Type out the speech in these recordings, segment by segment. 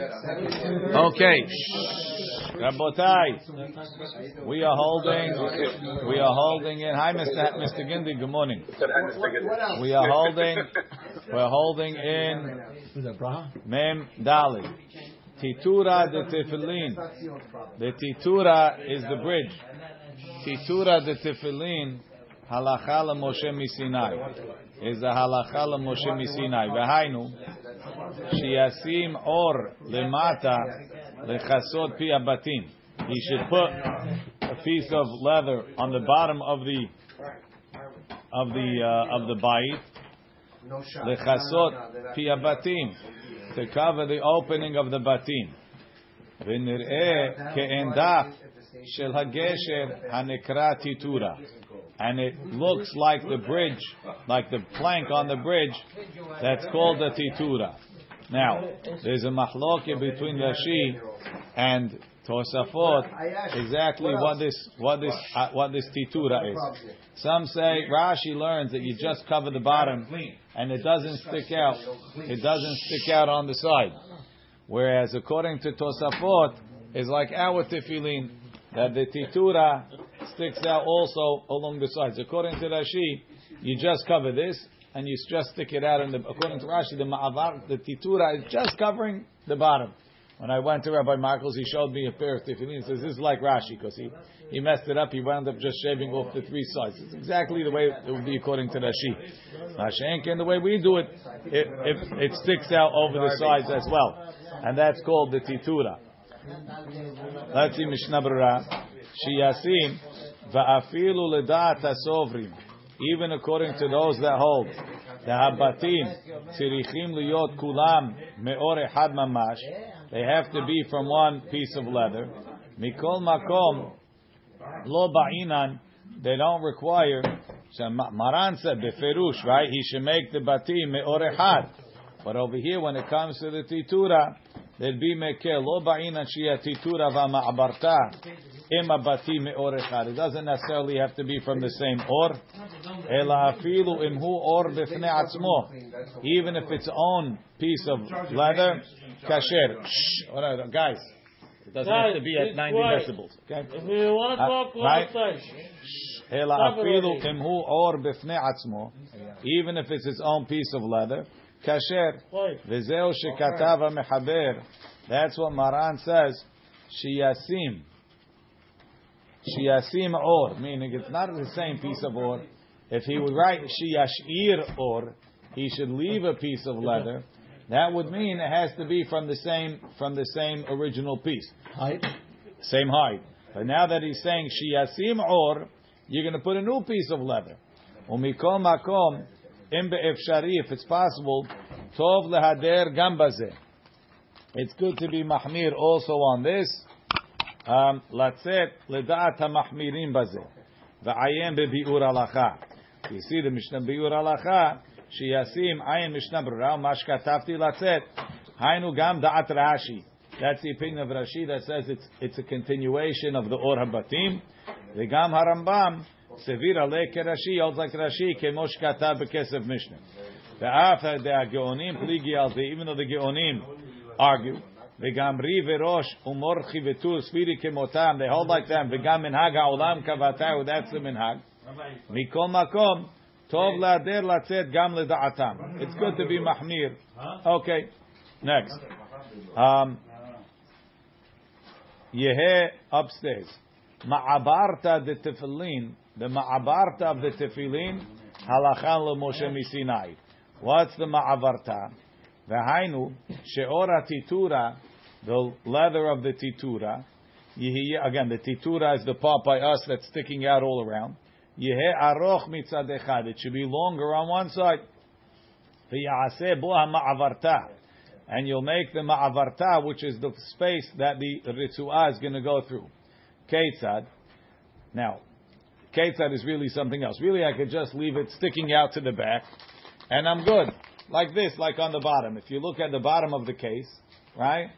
Okay. Rabotai, we are holding, we are holding in. Hi, Mr. Mr. Gindi. Good morning. We are holding, we're holding in Mem Dali. Titura de Tefillin. The Titura is the bridge. Titura de Tefillin. Halacha la Moshe Misinai. Is the halacha la Moshe Misinai. V'hainu. Shiasim or lemata lechasod pi abatim. He should put a piece of leather on the bottom of the of the uh, of the bait lechasod pi abatim to cover the opening of the batim. V'nireh ke'endaf shel hagesher hanekra titura. And it looks like the bridge, like the plank on the bridge, that's called the titura. Now, there's a mahloke between Rashi and Tosafot exactly what this what this uh, what this titura is. Some say Rashi learns that you just cover the bottom and it doesn't stick out. It doesn't stick out on the side. Whereas according to Tosafot, is like our tefillin that the titura sticks out also along the sides. According to Rashi, you just cover this and you just stick it out. And according to Rashi, the ma'avar, the titura is just covering the bottom. When I went to Rabbi Michaels, he showed me a pair of tefillin. He says this is like Rashi because he, he messed it up. He wound up just shaving off the three sides. It's exactly the way it would be according to Rashi. And the way we do it, it, it, it sticks out over the sides as well, and that's called the titura. Let's see Mishnah Berurah. Shiyasim va'afilu ledat asovrim even according to those that hold the habatim tzirichim liyot kulam meor mamash, they have to be from one piece of leather. Mikol makom lo ba'inan, they don't require. So Maran said beferush, right? He should make the batim meor echad. But over here, when it comes to the titura, there'd be mekel lo ba'inan shia titura v'ma'abarta. It doesn't necessarily have to be from the same or. Even if it's own piece of leather, kasher. Guys, it doesn't have to be at 90 decibels. Okay? If you want to uh, talk, go outside. Even if it's its own piece of leather, kasher. V'zeu shekatava mechaber. That's what Maran says. Shiyasim. Shiyasim or, meaning it's not the same piece of or. If he would write shiyashir or, he should leave a piece of leather. That would mean it has to be from the same from the same original piece. Height. Same height. But now that he's saying shiyasim or, you're going to put a new piece of leather. Umikol makom im be'efshari, if it's possible, tov lehader gambaze. It's good to be mahmir also on this. לצאת לדעת המחמירים בזה, ועיין בביאור הלכה. You see the Mishnah ביאור הלכה, שישים עין משנה ברורה, ומה שכתבתי לצאת, היינו גם דעת רש"י. That's the opinion of Rashi that says it's, it's a continuation of the Or HaBatim. וגם הרמב"ם, סביר עלי כרש"י, holds like רש"י, כמו שכתב בכסף משנה. ואף הגאונים פליגי על זה, even though the גאונים argue, וגם רי וראש ומורחי וטור ספירי כמותם, they hold like them, וגם מנהג העולם קבעתהו, that's the מנהג. מכל מקום, טוב להדר לצאת גם לדעתם. It's good to be מחמיר. Okay, next. Um, יהא upstairs. מעברתא דתפילין, the ma'abarta of the tefillin, halachan le Moshe misinai. What's the ma'avarta? The hainu, she'ora titura, the leather of the titura. Again, the titura is the part by us that's sticking out all around. Yehe aroch. It should be longer on one side. Bo ma'avarta. And you'll make the ma'avarta, which is the space that the ritua is going to go through. Ketzad. Now, ketzad is really something else. Really, I could just leave it sticking out to the back, and I'm good. Like this, like on the bottom. If you look at the bottom of the case, right?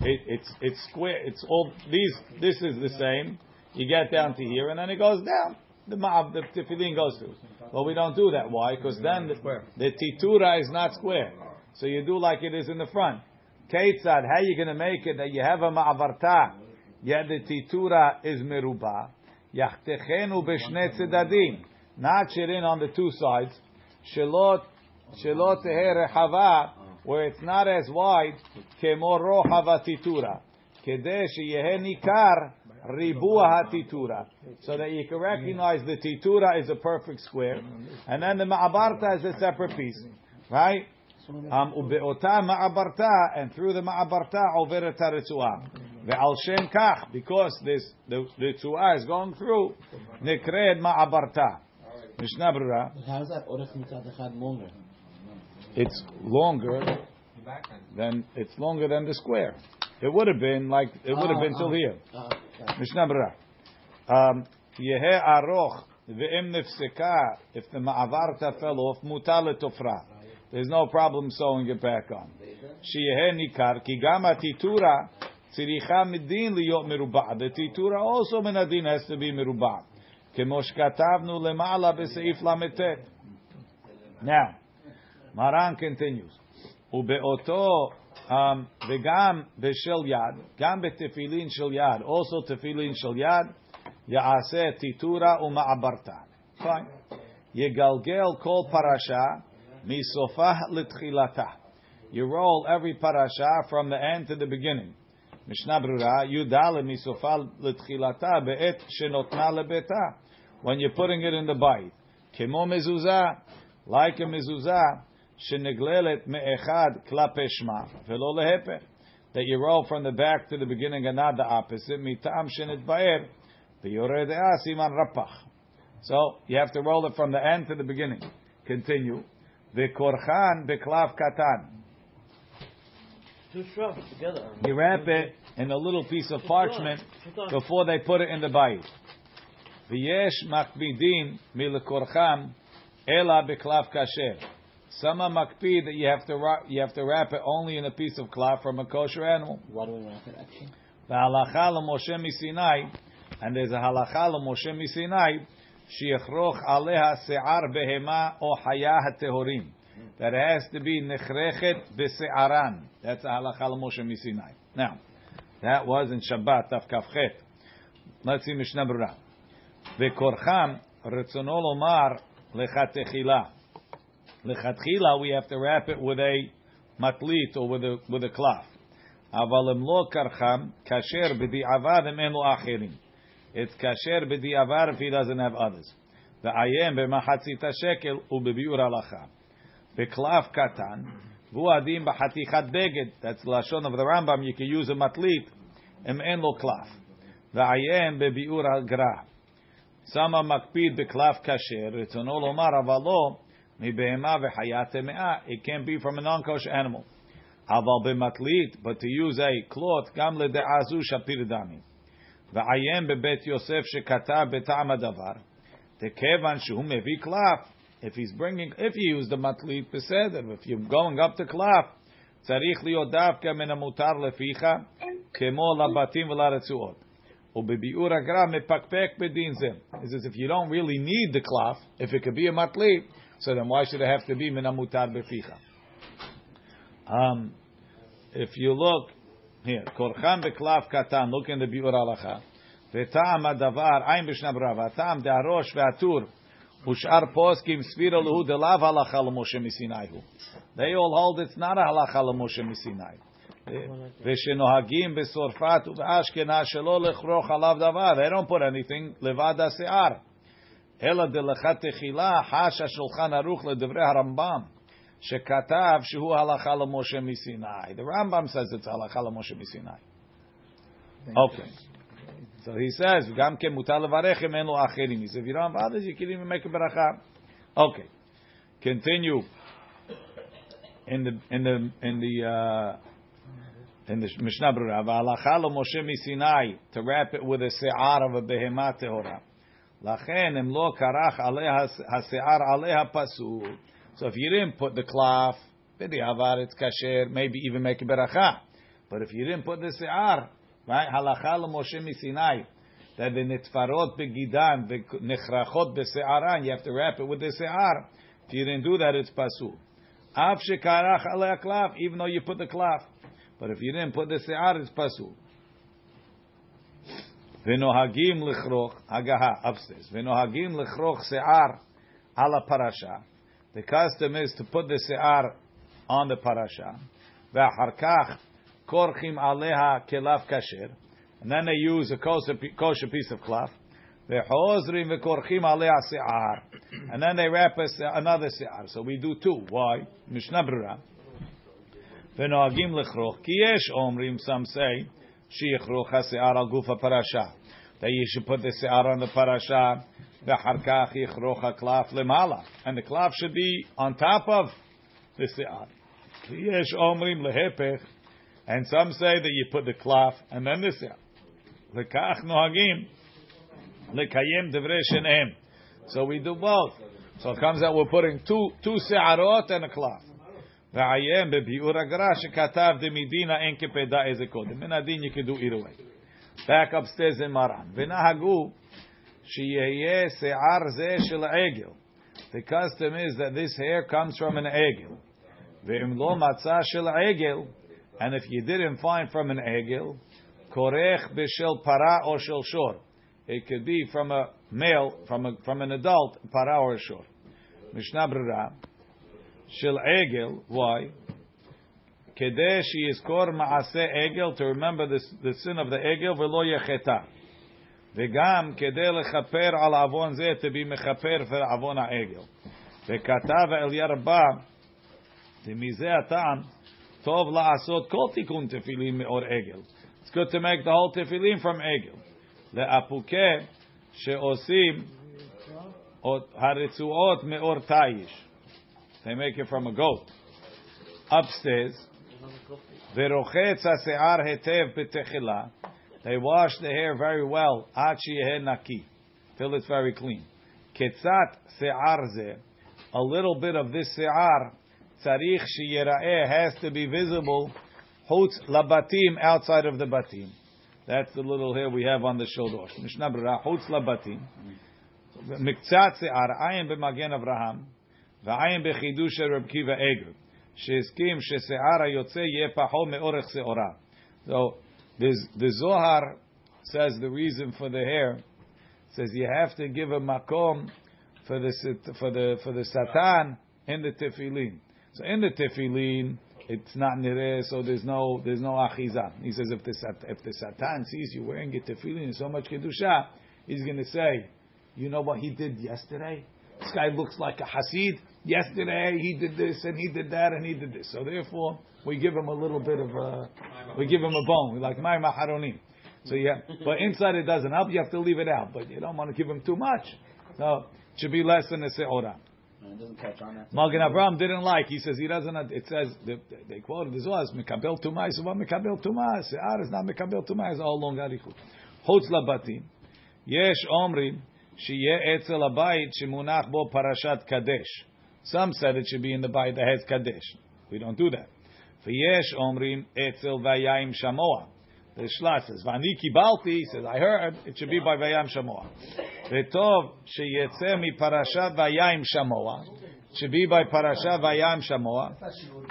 It, it's it's square. It's all these. This is the same. You get down to here, and then it goes down. The ma'av, the tefillin goes through. Well, we don't do that. Why? Because then the, the titura is not square. So you do like it is in the front. Ketzad, how are you going to make it that you have a ma'avarta, yet the titura is meruba? Yachtechenu b'shnei tzedadim. Notch it in on the two sides. Shelot shelot rechava, where it's not as wide. Kemoro titura, Kedeh sheyehe nikar ribuah hatitura. So that you can recognize the titura is a perfect square. And then the ma'abarta is a separate piece. Right? Um, ube'ota ma'abarta, and through the ma'abarta, over a the shem kach, because this, the, the tzuah is going through, nekred ma'abarta. Mishnah Brura. How is that? It's longer than, it's longer than the square. It would have been like, it would have been till here. Mishnah Brura. Um, yehe aroch, ve'im if the ma'avarta fell off, mutal tofra. There's no problem sewing it back on. Sheyehe nikar, ki titura, Tziricha midin liyot merubah. The titura also minadin has to be merubah. Kemosh katavnu lemala b'seif lametet. Now, Maran continues. Ubeoto um, v'gam b'shel yad, gam b'tefilin shel yad, also tefilin shel yad, ya'aseh titura uma'abarta. Fine. Yegalgel kol parasha misofah l'tchilata. You roll every parasha from the end to the beginning. Mishnah Brura, Yudale misofal l'tchilata be'et shenotna lebeta. When you're putting it in the bite. Kemo mezuzah, like a mezuzah, sheneglelet me'echad klapeshma, velo lehepech. That you roll from the back to the beginning and not the opposite. Mitam shenet ba'er, v'yoredea siman rapach. So, you have to roll it from the end to the beginning. Continue. V'korchan be'klav katan two shrubs together. You wrap it in a little piece of parchment before they put it in the bayit. V'yesh makbidin milekorcham ela beklav kasher. Some are makbid that you have to you have to wrap it only in a piece of cloth from a kosher animal. Why do we wrap it actually? V'halacha Moshe misinai, and there's a halacha Moshe misinai, shiachroch aleha se'ar behema o hayah tehorim That has to be נכרכת בשערן. That's a halacha l'Moshe misinai. Now, that was in Shabbat, Taf Kafchet. Let's see Mishnah Berurah. וקורחם, רצונו לומר לכתחילה. לכתחילה, we have to wrap it with a matlit or with a, with a cloth. אבל אם לא קרחם, כאשר בדיעבד אם אין לו אחרים. It's kasher b'di'avar if he doesn't have others. V'ayem b'machatzit shekel u'bebiur halacha. B'klav katan v'uadim b'chatichat beged. That's the lashon of the Rambam. You can use a matlit em en lo klav. V'ayem b'biur hagra. Sama makpid b'klav kasher. Ritzono lomar avalo מבהמה וחיה טמאה. It can be from a non-kosher animal. אבל במטלית, but to use a cloth, גם לדעה זו שפיר דמים. ועיין בבית יוסף שכתב בטעם הדבר, וכיוון שהוא מביא קלף, if he's bringing, if you use the matlit בסדר, if you're going up to קלף, צריך להיות דווקא מן המותר לפיך, כמו לבתים ולרצועות. ובביאור הגר"א מפקפק בדין זה. It says if you don't really need the cloth, if it could be a matlit, so then why should it have to be מן המותר בפיך? Um, if you look here, korchan beklav katan. Look in the biur halacha. V'tam adavar ayin b'shna brava. Tam de'arosh ve'atur ushar poskim sfira lehu delav halacha l'moshe misinaihu. They all hold it's not a halacha l'moshe misinai. ושנוהגים בסורפת ובאשכנז שלא לכרוך עליו דבר. They don't put anything לבד השיער. אלא דלכת תחילה חש השולחן ערוך לדברי הרמב"ם. שכתב שהוא הלכה למשה מסיני. The Rambam says it's הלכה למשה מסיני. Okay. So he says, "Gam ke mutal levarechem en lo acherim." He says, "If you don't have others, you can even make a beracha." Okay, continue in the in the in the uh, in the Mishnah Brura. Va'alacha lo Moshe misinai to wrap it with a se'ar of a behemah tehora. Lachen emlo karach aleh hase'ar aleh pasul. So if you didn't put the cloth, maybe b'di'avar it's kasher. Maybe even make a beracha. But if you didn't put the se'ar, right? Halacha l'Moshe misinai, that the nitfarot begidan, the nechrachot bese'aran, you have to wrap it with the se'ar. If you didn't do that, it's pasul. Av shekarach alei klaf, even though you put the klaf. But if you didn't put the se'ar, it's pasul. V'nohagim lichroch, hagaha, upstairs. V'nohagim lichroch se'ar ala parasha. The custom is to put the se'ar on the parasha. V'achar kach korchim aleha kelaf kasher. And then they use a kosher kosher piece of cloth. V'chozrim v'korchim aleha se'ar. And then they wrap us another se'ar. So we do two. Why? Mishnah Brura. V'nohagim lichroch. Ki yesh omrim, some say, שיכרוך השיער על גוף הפרשה. That you should put the שיער on the parasha, ואחר כך יכרוך הקלף למעלה. And the cloth should be on top of the שיער. יש אומרים להפך, and some say that you put the cloth and then the שיער. וכך נוהגים לקיים דברי שניהם. So we do both. So it comes out we're putting two, two שיערות and a cloth. ועיין בביאור הגרא שכתב דמדינה אין כפדה איזה קודם. מן הדין you can do either way. Back upstairs in מרן. ונהגו שיהיה שיער זה של העגל. The custom is that this hair comes from an עגל. ואם לא מצא של עגל, and if you didn't find from an עגל, כורך בשל פרה או של שור. It could be from a male, from, a, from an adult, פרה or a shor. משנה ברירה. של עגל, why? כדי שיזכור מעשה עגל, to remember the, the sin of the עגל, ולא יחטא. וגם כדי לכפר על עוון זה, to be מכפר for עוון העגל. וכתב אל ירבה, ומזה הטעם, Tov la'asot kol tikun tefillin me'or egel. It's good to make the whole tefillin from egel. Le'apuke she'osim haritzuot me'or tayish. They make it from a goat. Upstairs, verochetz ha'se'ar hetev b'techila. They wash the hair very well, ad she'yeh naki, till it's very clean. Ketzat se'ar zeh. A little bit of this se'ar tzarich sheyira'eh has to be visible hutz labatim outside of the batim. That's the little hair we have on the shoulders. Mishnah Brera, hutz labatim. Miktzat se'ar, ayin b'magen Avraham, v'ayin b'chidush Reb Rabkiva Eger, she'eskim she'se'ar ha'yotze yeh paho me'orech se'ora. So, the Zohar says the reason for the hair, says you have to give a makom for the, for the, for the satan in the tefillin. So in the tefillin, it's not nireh, so there's no there's no achiza. He says if the if the satan sees you wearing a tefillin in so much kedusha, he's going to say, you know what he did yesterday? This guy looks like a hasid. Yesterday he did this and he did that and he did this. So therefore, we give him a little bit of a, we give him a bone. We like my maharonim. So yeah, but inside it doesn't help. You have to leave it out, but you don't want to give him too much. So it should be less than a seorah. It doesn't. Magen Avraham didn't like. He says he doesn't. It says they quoted as well as Mikabel Tumah. He said, "What Mikabel Tumah? Se'ar ah, is not mekabel Tumah. It's all long arichut. Hotz labatim. Yesh omrim sheye etzel abayit shemunach bo parashat kadesh. Some said it should be in the bayit that has kadesh. We don't do that. For V'yesh omrim etzel vayayim shamoah. Shla says, Vani kibalti, says, I heard, it should be by Vayam Shamoa. Vetov sheyetze mi Parasha Vayam Shamoa. Should be by Parasha Vayam Shamoa.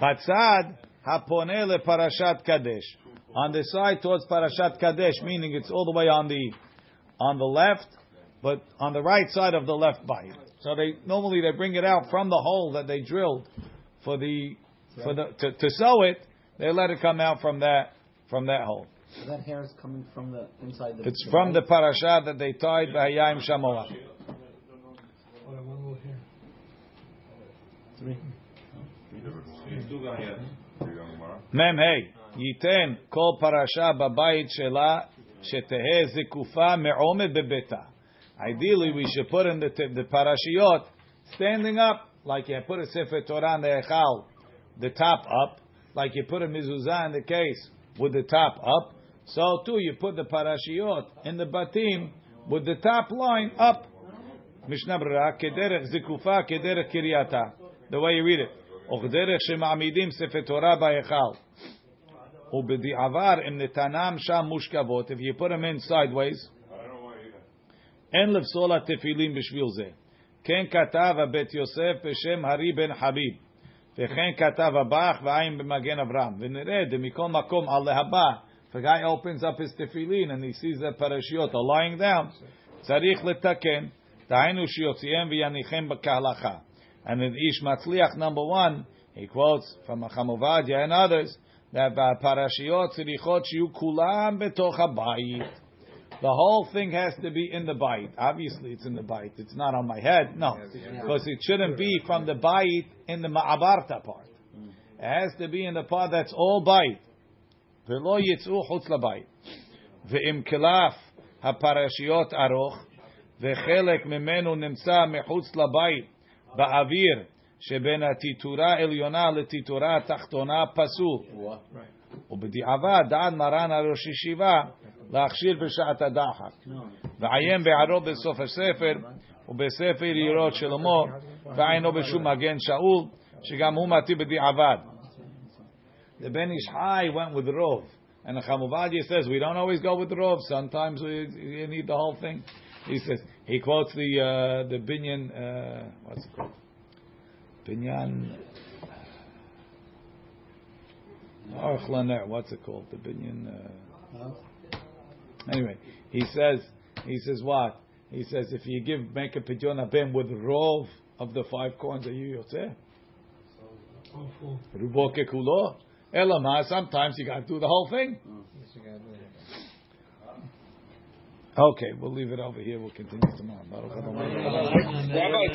Batzad hapone le parashat Kadesh. On the side towards parashat Kadesh, meaning it's all the way on the, on the left, but on the right side of the left bite. So they, normally they bring it out from the hole that they drilled for the, for the, to, to it, they let it come out from that, from that hole. So that hair is coming from the inside the. It's from the parasha that they tied Vayayim Shamoah. Three. Mem hey yiten kol parasha babayit shela shetehe zikufa me'omed bebeta. Ideally, we should put in the the parashiyot standing up, like you put a sefer Torah in the echal, the top up, like you put a mezuzah in the case with the top up. So too, you put the parashiyot in the batim with the top line up. Mishnah Brera, kederech zikufa, kederech kiryata. The way you read it. וכדרך שמעמידים ספר תורה בהיכל. ובדיעבר, אם נתנם שם מושכבות, if you put them in sideways, אין לפסול התפילין בשביל זה. כן כתב הבית יוסף בשם הרי בן חביב, וכן כתב הבח ועין במגן אברהם. ונראה דמכל מקום על להבא, the a guy opens up his tefillin and he sees that parashiot are lying down, tzarich letaken, ta'inu shiyotziem v'yanichem b'kahalacha. And in Ish Matzliach number one, he quotes from Chamovadia and others, that parashiot tzirichot shiu kulam betoch habayit. The whole thing has to be in the b'ayit. Obviously, it's in the b'ayit. It's not on my head. No, because it shouldn't be from the b'ayit in the ma'abarta part. It has to be in the part that's all b'ayit. V'lo yitzu chutz labayit. V'im kilaf haparashiot aroch וחלק ממנו נמצא מחוץ לבית באוויר שבין הטיטורה העליונה לטיטורה התחתונה פסול. ובדיעבד דעת מרן הראש ישיבה להכשיר בשעת הדחק. ועיין בערו בסוף הספר ובספר יראות שלמה ועיינו בשום מגן שאול שגם הוא מתאים בדיעבד. The Ben Ish Hai went with Rov. And the Chamuvadia says, we don't always go with Rov. Sometimes we, you need the whole thing. He says, he quotes the, uh, the Binyan, uh, what's it called? Binyan, Archlaner, what's it called? The Binyan, uh, anyway, he says, he says what? He says, if you give, make a pidyon abem with rov of the five coins, are you yotzeh? Rubo kekulo? Elama, ah, sometimes you got to do the whole thing. Mm. Okay, we'll leave it over here. We'll continue tomorrow.